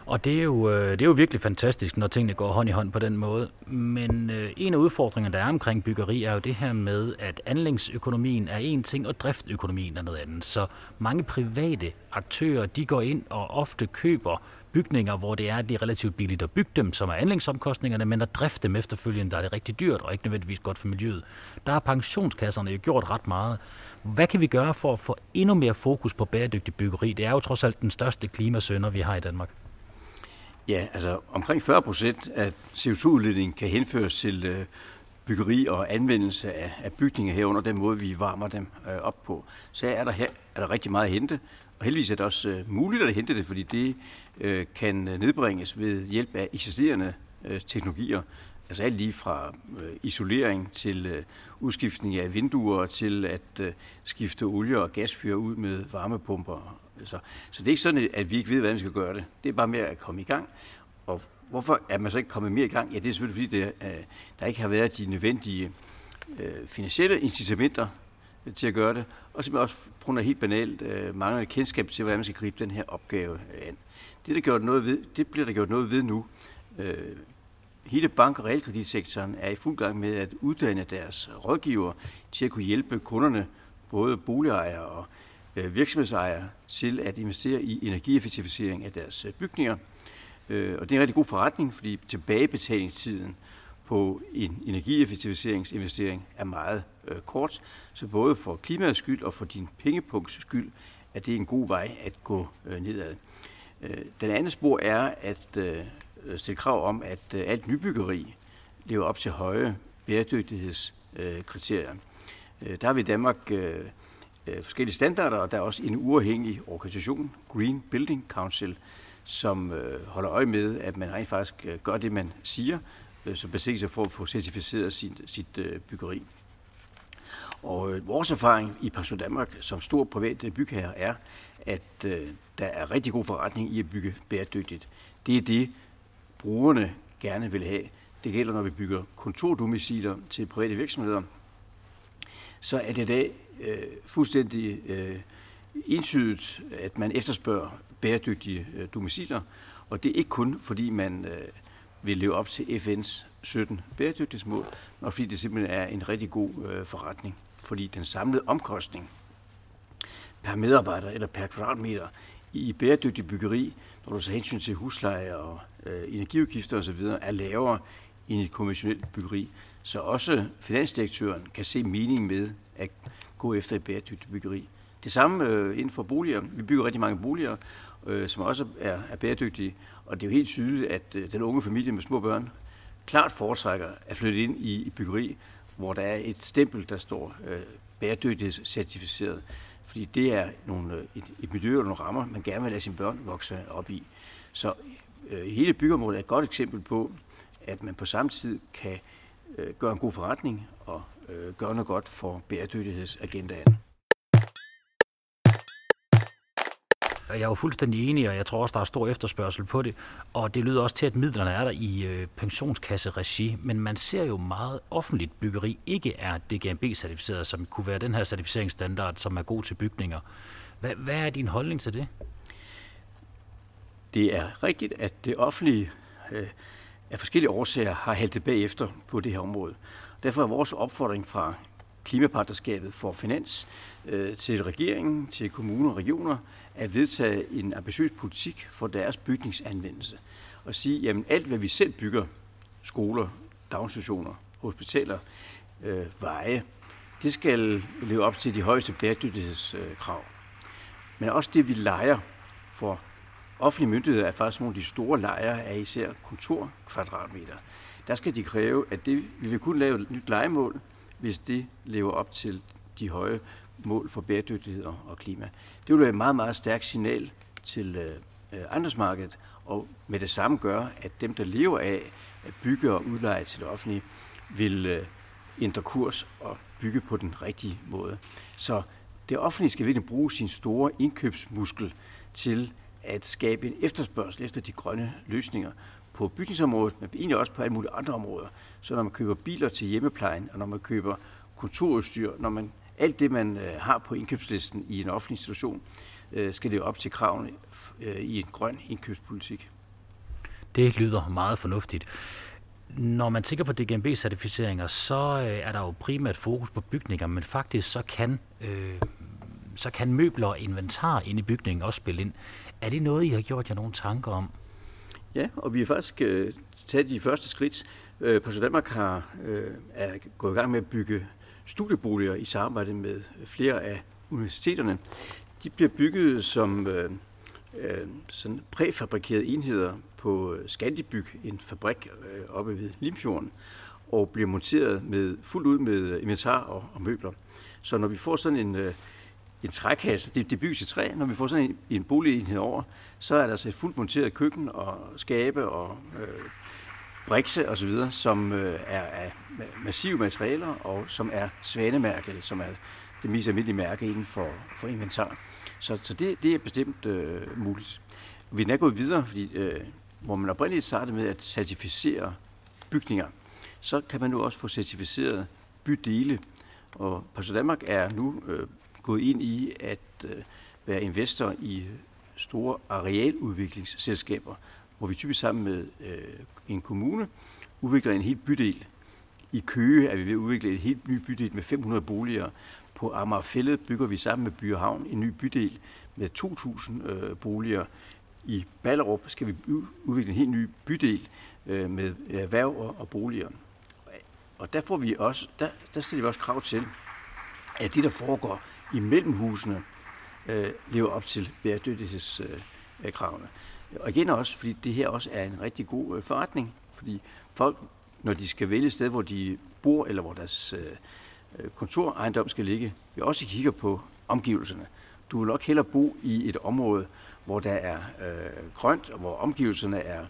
[SPEAKER 4] Og det er, jo, øh, det er jo virkelig fantastisk, når tingene går hånd i hånd på den måde. Men øh, en af udfordringerne, der er omkring byggeri, er jo det her med, at anlægsøkonomien er en ting, og driftøkonomien er noget andet. Så mange private aktører, de går ind og ofte køber bygninger, hvor det er, at det er relativt billigt at bygge dem, som er anlægsomkostningerne, men at drifte dem efterfølgende, der er det rigtig dyrt og ikke nødvendigvis godt for miljøet. Der har pensionskasserne jo gjort ret meget. Hvad kan vi gøre for at få endnu mere fokus på bæredygtig byggeri? Det er jo trods alt den største klimasønder, vi har i Danmark.
[SPEAKER 9] Ja, altså omkring 40 procent af CO2-udledningen kan henføres til øh, byggeri og anvendelse af, af bygninger herunder den måde, vi varmer dem øh, op på. Så er der, her, er der rigtig meget at hente, og heldigvis er det også øh, muligt at hente det, fordi det øh, kan nedbringes ved hjælp af eksisterende øh, teknologier. Altså alt lige fra øh, isolering til øh, udskiftning af vinduer til at øh, skifte olie- og gasfyr ud med varmepumper. Så, så det er ikke sådan, at vi ikke ved, hvordan vi skal gøre det. Det er bare med at komme i gang. Og hvorfor er man så ikke kommet mere i gang? Ja, det er selvfølgelig fordi, det, øh, der ikke har været de nødvendige øh, finansielle incitamenter øh, til at gøre det, og simpelthen også på grund af helt banalt øh, manglende kendskab til, hvordan man skal gribe den her opgave an. Det, der gjort noget ved, det bliver der gjort noget ved nu. Øh, hele bank- og realkreditsektoren er i fuld gang med at uddanne deres rådgiver til at kunne hjælpe kunderne, både boligejere og øh, Øh, virksomhedsejere, til at investere i energieffektivisering af deres øh, bygninger. Øh, og det er en rigtig god forretning, fordi tilbagebetalingstiden på en energieffektiviseringsinvestering er meget øh, kort. Så både for klimaets skyld og for din pengepunkts skyld er det en god vej at gå nedad. Den anden spor er at stille krav om, at alt nybyggeri lever op til høje bæredygtighedskriterier. Der har vi i Danmark øh, forskellige standarder, og der er også en uafhængig organisation, Green Building Council, som øh, holder øje med, at man rent faktisk øh, gør det, man siger, øh, som sig for at få certificeret sit, sit øh, byggeri. Og øh, vores erfaring i Pension Danmark som stor privat øh, bygherre er, at øh, der er rigtig god forretning i at bygge bæredygtigt. Det er det, brugerne gerne vil have. Det gælder, når vi bygger kontordomiciler til private virksomheder. Så er det i dag øh, fuldstændig øh, entydigt, at man efterspørger bæredygtige øh, domiciler. Og det er ikke kun, fordi man øh, vil leve op til FN's 17 bæredygtighedsmål, men fordi det simpelthen er en rigtig god øh, forretning. Fordi den samlede omkostning per medarbejder eller per kvadratmeter i bæredygtig byggeri, når du tager hensyn til husleje og øh, energiudgifter osv., er lavere end i et konventionelt byggeri. Så også finansdirektøren kan se mening med at gå efter et bæredygtigt byggeri. Det samme øh, inden for boliger. Vi bygger rigtig mange boliger, øh, som også er, er bæredygtige. Og det er jo helt tydeligt, at øh, den unge familie med små børn klart foretrækker at flytte ind i, i byggeri, hvor der er et stempel, der står øh, bæredygtighedscertificeret. Fordi det er nogle, øh, et, et miljø og nogle rammer, man gerne vil lade sine børn vokse op i. Så øh, hele byggeområdet er et godt eksempel på, at man på samme tid kan øh, gøre en god forretning og øh, gøre noget godt for bæredygtighedsagendaen.
[SPEAKER 4] jeg er jo fuldstændig enig, og jeg tror også, der er stor efterspørgsel på det. Og det lyder også til, at midlerne er der i øh, pensionskasseregi, men man ser jo meget offentligt byggeri ikke er DGNB-certificeret, som kunne være den her certificeringsstandard, som er god til bygninger. Hvad, hvad er din holdning til det?
[SPEAKER 9] Det er rigtigt, at det offentlige øh, af forskellige årsager har haltet bagefter på det her område. Derfor er vores opfordring fra Klimapartnerskabet for Finans øh, til regeringen, til kommuner og regioner, at vedtage en ambitiøs politik for deres bygningsanvendelse. Og sige, jamen alt hvad vi selv bygger, skoler, daginstitutioner, hospitaler, øh, veje, det skal leve op til de højeste bæredygtighedskrav. Men også det, vi leger for offentlige myndigheder, er faktisk nogle af de store lejre af især kontorkvadratmeter. Der skal de kræve, at det, vi vil kunne lave et nyt legemål, hvis det lever op til de høje mål for bæredygtighed og klima. Det vil være et meget, meget stærkt signal til øh, øh andresmarkedet, og med det samme gøre, at dem, der lever af at bygge og udleje til det offentlige, vil øh, ændre kurs og bygge på den rigtige måde. Så det offentlige skal virkelig bruge sin store indkøbsmuskel til at skabe en efterspørgsel efter de grønne løsninger på bygningsområdet, men egentlig også på alle mulige andre områder. Så når man køber biler til hjemmeplejen, og når man køber kontorudstyr, når man alt det, man øh, har på indkøbslisten i en offentlig institution, øh, skal det op til kravene øh, i en grøn indkøbspolitik.
[SPEAKER 4] Det lyder meget fornuftigt. Når man tænker på DGNB-certificeringer, så er der jo primært fokus på bygninger, men faktisk så kan, øh, så kan møbler og inventar inde i bygningen også spille ind. Er det noget, I har gjort jer nogle tanker om?
[SPEAKER 9] Ja, og vi har faktisk øh, taget de første skridt. Øh, Post Danmark har, øh, er gået i gang med at bygge studieboliger i samarbejde med flere af universiteterne. De bliver bygget som øh, øh, sådan præfabrikerede enheder på øh, Scandibyg, en fabrik øh, oppe ved Limfjorden, og bliver monteret med fuldt ud med inventar og, og møbler. Så når vi får sådan en, øh, en trækasse, det, det bygges i træ, når vi får sådan en, en boligenhed over, så er der altså et fuldt monteret køkken og skabe og øh, brikse osv., som øh, er af massive materialer og som er svanemærket, som er det mest almindelige mærke inden for, for inventar. Så, så det, det er bestemt øh, muligt. Vi er gået videre, fordi øh, hvor man oprindeligt startede med at certificere bygninger, så kan man nu også få certificeret bydele. Og Post Danmark er nu øh, gået ind i at øh, være investor i store arealudviklingsselskaber, hvor vi typisk sammen med øh, en kommune udvikler en helt bydel. I Køge er vi ved at udvikle et helt ny bydel med 500 boliger. På Amagerfællet bygger vi sammen med Byhavn en ny bydel med 2.000 øh, boliger. I Ballerup skal vi udvikle en helt ny bydel øh, med erhverv og, og boliger. Og der, får vi også, der, der stiller vi også krav til, at det, der foregår imellem husene, øh, lever op til bæredygtighedskravene. Og igen også, fordi det her også er en rigtig god øh, forretning, fordi folk, når de skal vælge et sted, hvor de bor, eller hvor deres øh, øh kontorejendom skal ligge, vi også kigger på omgivelserne. Du vil nok hellere bo i et område, hvor der er øh, grønt, og hvor omgivelserne er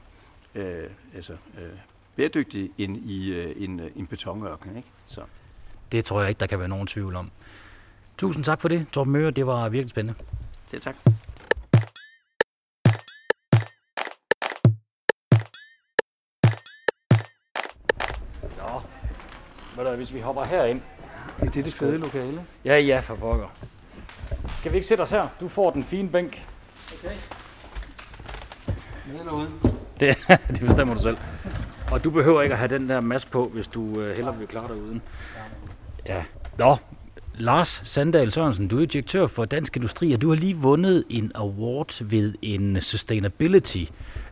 [SPEAKER 9] øh, altså, øh, bæredygtige, end i øh, en, øh, en betonørken. Ikke? Så.
[SPEAKER 4] Det tror jeg ikke, der kan være nogen tvivl om. Tusind tak for det, Torben Møre. Det var virkelig spændende.
[SPEAKER 9] Selv tak.
[SPEAKER 4] Nå, hvad der, hvis vi hopper herind.
[SPEAKER 10] Ja, det er det fede lokale.
[SPEAKER 4] Ja, ja, for pokker. Skal vi ikke sætte os her? Du får den fine bænk.
[SPEAKER 10] Okay. Med eller uden? [LAUGHS]
[SPEAKER 4] Det, [LAUGHS] det bestemmer du selv. Og du behøver ikke at have den der maske på, hvis du øh, hellere vil klare dig uden. Ja. Nå, Lars Sandal Sørensen, du er direktør for Dansk Industri, og du har lige vundet en award ved en sustainability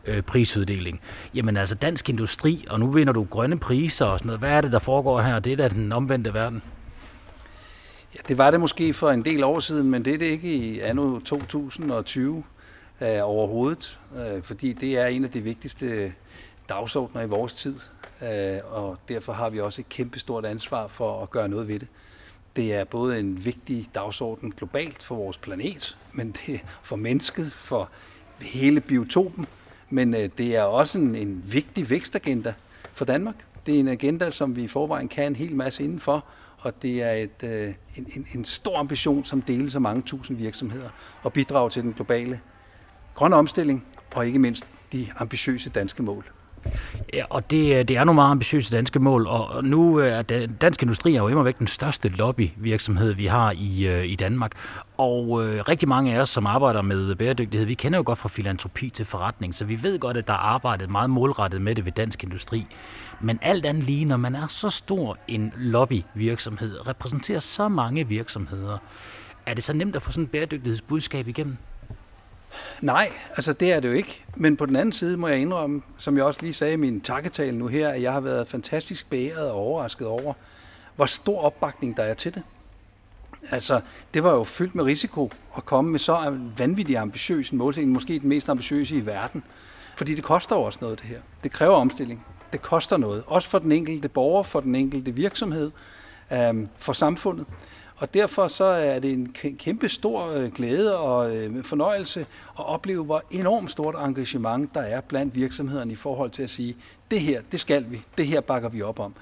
[SPEAKER 4] øh, prisuddeling. Jamen altså Dansk Industri, og nu vinder du grønne priser og sådan noget. Hvad er det, der foregår her? Det er da den omvendte verden.
[SPEAKER 10] Ja, det var det måske for en del år siden, men det er det ikke i anno 2020 øh, overhovedet, øh, fordi det er en af de vigtigste dagsordner i vores tid, øh, og derfor har vi også et kæmpestort ansvar for at gøre noget ved det. Det er både en vigtig dagsorden globalt for vores planet, men det for mennesket, for hele biotopen, men øh, det er også en, en vigtig vækstagenda for Danmark. Det er en agenda, som vi i forvejen kan en hel masse indenfor, og det er et, øh, en, en, en stor ambition, som deles af mange tusind virksomheder og bidrager til den globale grøn omstilling og ikke mindst de ambitiøse danske mål.
[SPEAKER 4] Ja, og det, øh, det er nogle meget ambitiøse danske mål, og nu øh, er Dansk Industri er jo imod væk den største lobbyvirksomhed, vi har i, øh, i Danmark. Og øh, rigtig mange af os, som arbejder med bæredygtighed, vi kender jo godt fra filantropi til forretning, så vi ved godt, at der er arbejdet meget målrettet med det ved Dansk Industri. Men alt andet lige, når man er så stor en lobbyvirksomhed, repræsenterer så mange virksomheder, er det så nemt at få sådan et bæredygtighedsbudskab igennem?
[SPEAKER 10] Nej, altså det er det jo ikke. Men på den anden side må jeg indrømme, som jeg også lige sagde i min takketale nu her, at jeg har været fantastisk beæret og overrasket over, hvor stor opbakning der er til det. Altså, det var jo fyldt med risiko at komme med så vanvittigt ambitiøs en målsætning, måske den mest ambitiøse i verden. Fordi det koster jo også noget, det her. Det kræver omstilling. Det koster noget. Også for den enkelte borger, for den enkelte virksomhed, øhm, for samfundet. Og derfor så er det en kæmpe stor øh, glæde og øh, fornøjelse at opleve, hvor enormt stort engagement der er blandt virksomhederne i forhold til at sige, det her, det skal vi, det her bakker vi op om.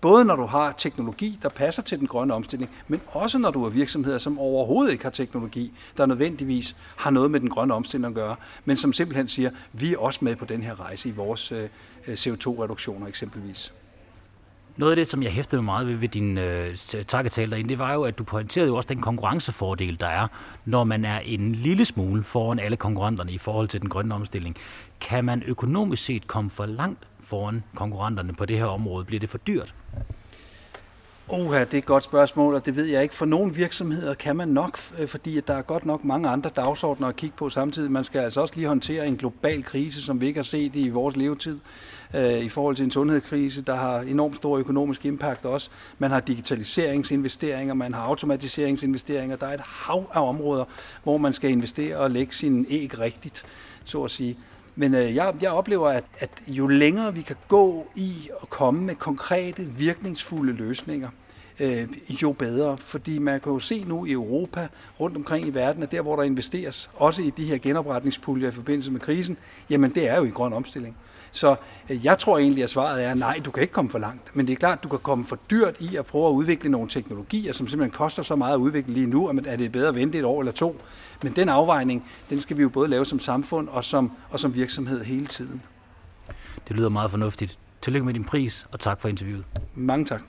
[SPEAKER 10] Både når du har teknologi, der passer til den grønne omstilling, men også når du er virksomheder, som overhovedet ikke har teknologi, der nødvendigvis har noget med den grønne omstilling at gøre, men som simpelthen siger, vi er også med på den her rejse i vores øh, CO2-reduktioner eksempelvis.
[SPEAKER 4] Noget af det, som jeg hæftede meget ved, ved din øh, takketale derinde, det var jo, at du pointerede jo også den konkurrencefordel, der er, når man er en lille smule foran alle konkurrenterne i forhold til den grønne omstilling. Kan man økonomisk set komme for langt foran konkurrenterne på det her område? Bliver det for dyrt?
[SPEAKER 10] Oha, det er et godt spørgsmål, og det ved jeg ikke. For nogle virksomheder kan man nok, øh, fordi der er godt nok mange andre dagsordner at kigge på samtidig. Man skal altså også lige håndtere en global krise, som vi ikke har set i vores levetid, øh, i forhold til en sundhedskrise, der har enormt stor økonomisk impact også. Man har digitaliseringsinvesteringer, man har automatiseringsinvesteringer. Der er et hav af områder, hvor man skal investere og lægge sin æg rigtigt, så at sige. Men øh, jeg, jeg oplever, at, at jo længere vi kan gå i at komme med konkrete, virkningsfulde løsninger, øh, jo bedre. Fordi man kan jo se nu i Europa, rundt omkring i verden, at der, hvor der investeres, også i de her genopretningspuljer i forbindelse med krisen, jamen det er jo i grøn omstilling. Så øh, jeg tror egentlig, at svaret er, nej, du kan ikke komme for langt. Men det er klart, du kan komme for dyrt i at prøve at udvikle nogle teknologier, som simpelthen koster så meget at udvikle lige nu, at det er bedre at vente et år eller to. Men den afvejning, den skal vi jo både lave som samfund og som, og som virksomhed hele tiden.
[SPEAKER 4] Det lyder meget fornuftigt. Tillykke med din pris, og tak for interviewet.
[SPEAKER 10] Mange tak.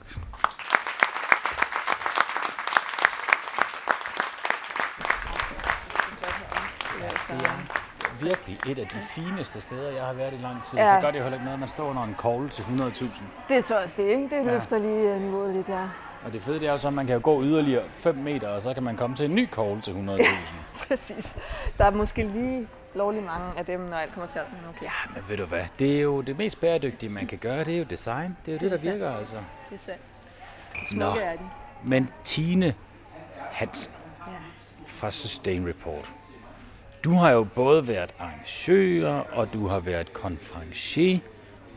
[SPEAKER 4] Virkelig et af de fineste steder, jeg har været i lang tid. Ja. Så gør det jo heller ikke noget, at man står under en kogle til 100.000.
[SPEAKER 1] Det tror jeg det, ikke? Det løfter ja. lige øh, niveauet lidt, ja.
[SPEAKER 4] Og det fede det er jo så, at man kan jo gå yderligere 5 meter, og så kan man komme til en ny kogle til 100.000. Ja, [LAUGHS]
[SPEAKER 1] præcis. Der er måske lige lovlig mange af dem, når alt kommer til alt. Okay.
[SPEAKER 4] Ja, men ved du hvad? Det er jo det mest bæredygtige, man kan gøre. Det er jo design. Det er jo det, det, det der virker, altså.
[SPEAKER 1] Det er sandt. Smukke er de.
[SPEAKER 4] Men Tine Hansen ja. fra Sustain Report. Du har jo både været arrangør, og du har været konferencier,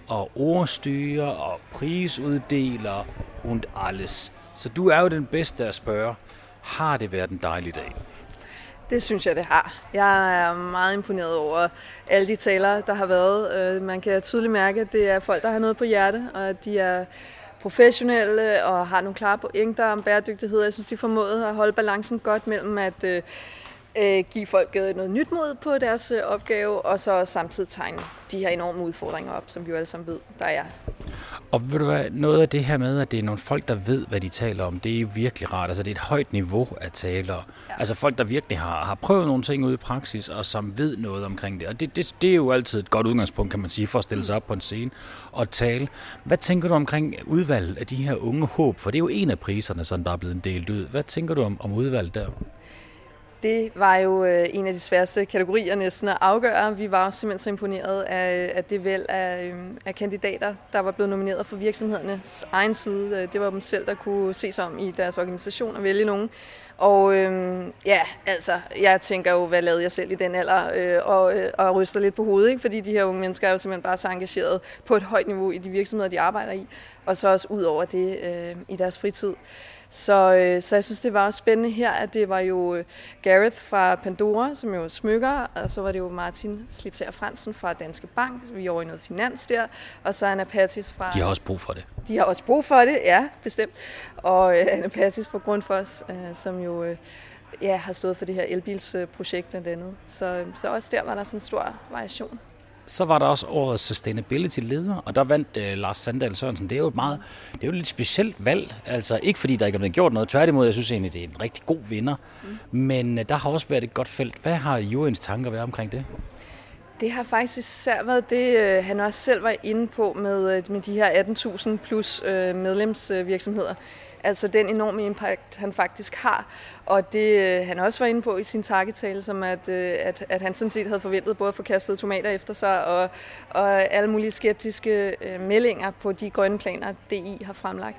[SPEAKER 4] og ordstyrer, og prisuddeler, und alles. Så du er jo den bedste at spørge, har det været en dejlig dag?
[SPEAKER 1] Det synes jeg, det har. Jeg er meget imponeret over alle de talere, der har været. Øh, man kan tydeligt mærke, at det er folk, der har noget på hjerte, og at de er professionelle og har nogle klare pointer om bæredygtighed. Jeg synes, de formåede at holde balancen godt mellem at øh, øh, øh, give folk noget nyt mod på deres øh, opgave, og så samtidig tegne de her enorme udfordringer op, som vi jo alle sammen ved, der er.
[SPEAKER 4] Og ved du hvad, noget af det her med, at det er nogle folk, der ved, hvad de taler om, det er virkelig rart. Altså det er et højt niveau af talere. Ja. Altså folk, der virkelig har, har prøvet nogle ting ud i praksis, og som ved noget omkring det. Og det, det, det er jo altid et godt udgangspunkt, kan man sige, for at stille sig op på en scene og tale. Hvad tænker du omkring udvalget af de her unge håb? For det er jo en af priserne, som der er blevet delt ud. Hvad tænker du om, om udvalget der?
[SPEAKER 1] Det var jo øh, en af de sværeste kategorier næsten at afgøre. Vi var simpelthen så imponeret af, af det væld af, øh, af kandidater, der var blevet nomineret fra virksomhedernes egen side. Det var dem selv, der kunne se sig om i deres organisation og vælge nogen. Og øh, ja, altså, jeg tænker jo, hvad lavede jeg selv i den alder, øh, og, øh, og ryster lidt på hovedet, ikke? fordi de her unge mennesker er jo simpelthen bare så engageret på et højt niveau i de virksomheder, de arbejder i, og så også ud over det øh, i deres fritid. Så, øh, så jeg synes, det var også spændende her, at det var jo øh, Gareth fra Pandora, som jo smykker, og så var det jo Martin Slipsager Fransen fra Danske Bank, vi er over i noget finans der, og så Anna Pattis fra...
[SPEAKER 4] De har også brug for det.
[SPEAKER 1] De har også brug for det, ja, bestemt. Og øh, Anna Pattis fra Grundfos, øh, som jo... Øh, ja, har stået for det her elbilsprojekt blandt andet. Så, så også der var der sådan en stor variation.
[SPEAKER 4] Så var der også årets Sustainability-leder, og der vandt øh, Lars Sandal Sørensen. Det er jo et meget, det er jo et lidt specielt valg. Altså ikke fordi der ikke er blevet gjort noget, tværtimod, jeg synes egentlig, det er en rigtig god vinder. Mm. Men øh, der har også været et godt felt. Hvad har juryens tanker været omkring det?
[SPEAKER 1] Det har faktisk især været det, øh, han også selv var inde på med, øh, med de her 18.000 plus øh, medlemsvirksomheder. Altså den enorme impact, han faktisk har. Og det, han også var inde på i sin takketale, som at, at, at han sådan set havde forventet både at få kastet tomater efter sig, og, og alle mulige skeptiske meldinger på de grønne planer, DI har fremlagt.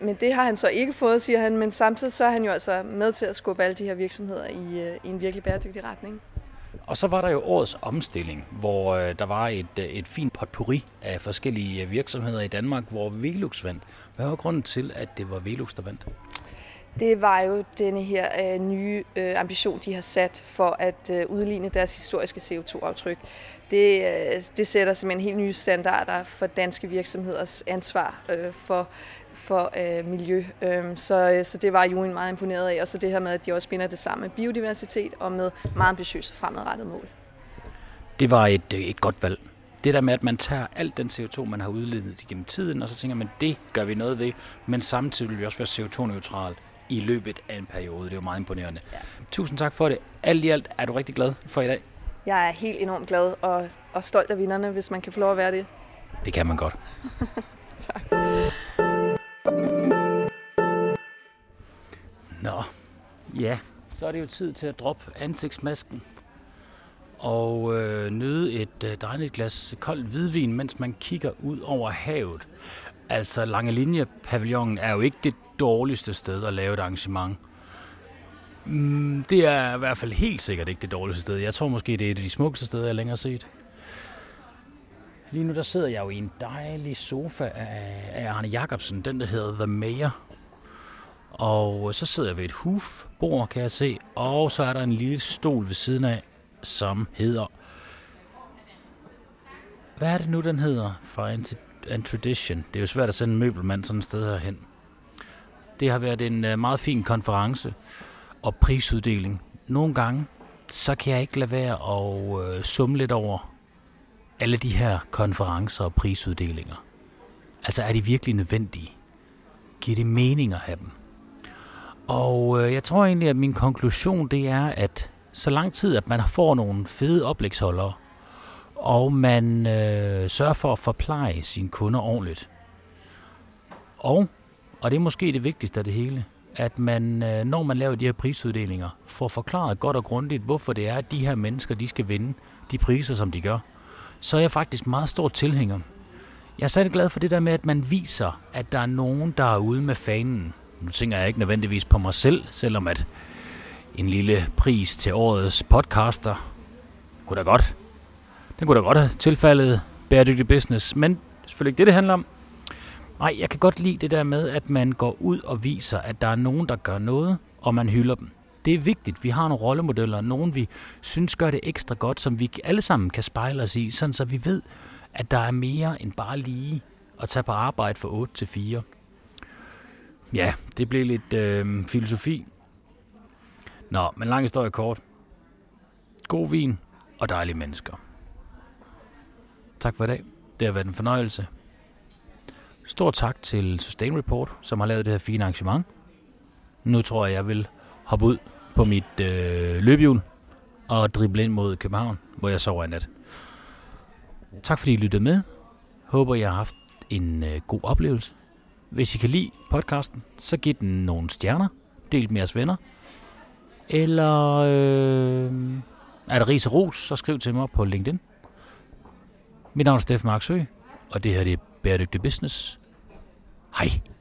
[SPEAKER 1] Men det har han så ikke fået, siger han, men samtidig så er han jo altså med til at skubbe alle de her virksomheder i, i en virkelig bæredygtig retning.
[SPEAKER 4] Og så var der jo årets omstilling, hvor øh, der var et, øh, et fint potpourri af forskellige øh, virksomheder i Danmark, hvor Velux vandt. Hvad var grunden til, at det var Velux, der vandt?
[SPEAKER 1] Det var jo denne her øh, nye øh, ambition, de har sat for at øh, udligne deres historiske CO2-aftryk. Det, øh, det sætter simpelthen helt nye standarder for danske virksomheders ansvar øh, for for øh, miljø. Øhm, så, øh, så det var Juen meget imponeret af. Og så det her med, at de også binder det sammen med biodiversitet og med meget ambitiøse fremadrettede mål.
[SPEAKER 4] Det var et, øh, et godt valg. Det der med, at man tager alt den CO2, man har udledet gennem tiden, og så tænker man, det gør vi noget ved, men samtidig vil vi også være CO2-neutral i løbet af en periode. Det er jo meget imponerende. Ja. Tusind tak for det. Alt i alt er du rigtig glad for i dag.
[SPEAKER 1] Jeg er helt enormt glad og, og stolt af vinderne, hvis man kan få lov at være det.
[SPEAKER 4] Det kan man godt. [LAUGHS]
[SPEAKER 1] tak.
[SPEAKER 4] Nå, ja, så er det jo tid til at droppe ansigtsmasken og øh, nyde et øh, dejligt glas kold hvidvin, mens man kigger ud over havet. Altså, Lange Linje Pavillonen er jo ikke det dårligste sted at lave et arrangement. Mm, det er i hvert fald helt sikkert ikke det dårligste sted. Jeg tror måske, det er et af de smukkeste steder, jeg længere set. Lige nu der sidder jeg jo i en dejlig sofa af, af Arne Jacobsen, den der hedder The Mayor. Og så sidder jeg ved et hufbord, kan jeg se, og så er der en lille stol ved siden af, som hedder... Hvad er det nu, den hedder fra en Tradition? Det er jo svært at sende en møbelmand sådan et sted herhen. Det har været en øh, meget fin konference og prisuddeling. Nogle gange, så kan jeg ikke lade være at øh, summe lidt over alle de her konferencer og prisuddelinger. Altså, er de virkelig nødvendige? Giver det mening at have dem? Og øh, jeg tror egentlig, at min konklusion det er, at så lang tid, at man får nogle fede oplægsholdere, og man øh, sørger for at forpleje sine kunder ordentligt. Og, og det er måske det vigtigste af det hele, at man, øh, når man laver de her prisuddelinger, får forklaret godt og grundigt, hvorfor det er, at de her mennesker, de skal vinde de priser, som de gør. Så er jeg faktisk meget stor tilhænger. Jeg er særlig glad for det der med, at man viser, at der er nogen, der er ude med fanen nu tænker jeg ikke nødvendigvis på mig selv, selvom at en lille pris til årets podcaster kunne da godt. Den kunne da godt have tilfaldet bæredygtig business, men selvfølgelig ikke det, det handler om. Nej, jeg kan godt lide det der med, at man går ud og viser, at der er nogen, der gør noget, og man hylder dem. Det er vigtigt. Vi har nogle rollemodeller, nogen vi synes gør det ekstra godt, som vi alle sammen kan spejle os i, sådan så vi ved, at der er mere end bare lige at tage på arbejde fra 8 til 4. Ja, det blev lidt øh, filosofi. Nå, men lang historie kort. God vin og dejlige mennesker. Tak for i dag. Det har været en fornøjelse. Stor tak til Sustain Report, som har lavet det her fine arrangement. Nu tror jeg, jeg vil hoppe ud på mit øh, løbehjul og drible ind mod København, hvor jeg sover i nat. Tak fordi I lyttede med. Håber, jeg har haft en øh, god oplevelse. Hvis I kan lide podcasten, så giv den nogle stjerner. Del med jeres venner. Eller øh, er der ris og ros, så skriv til mig på LinkedIn. Mit navn er Steffen Marksø, og det her det er Bæredygtig Business. Hej!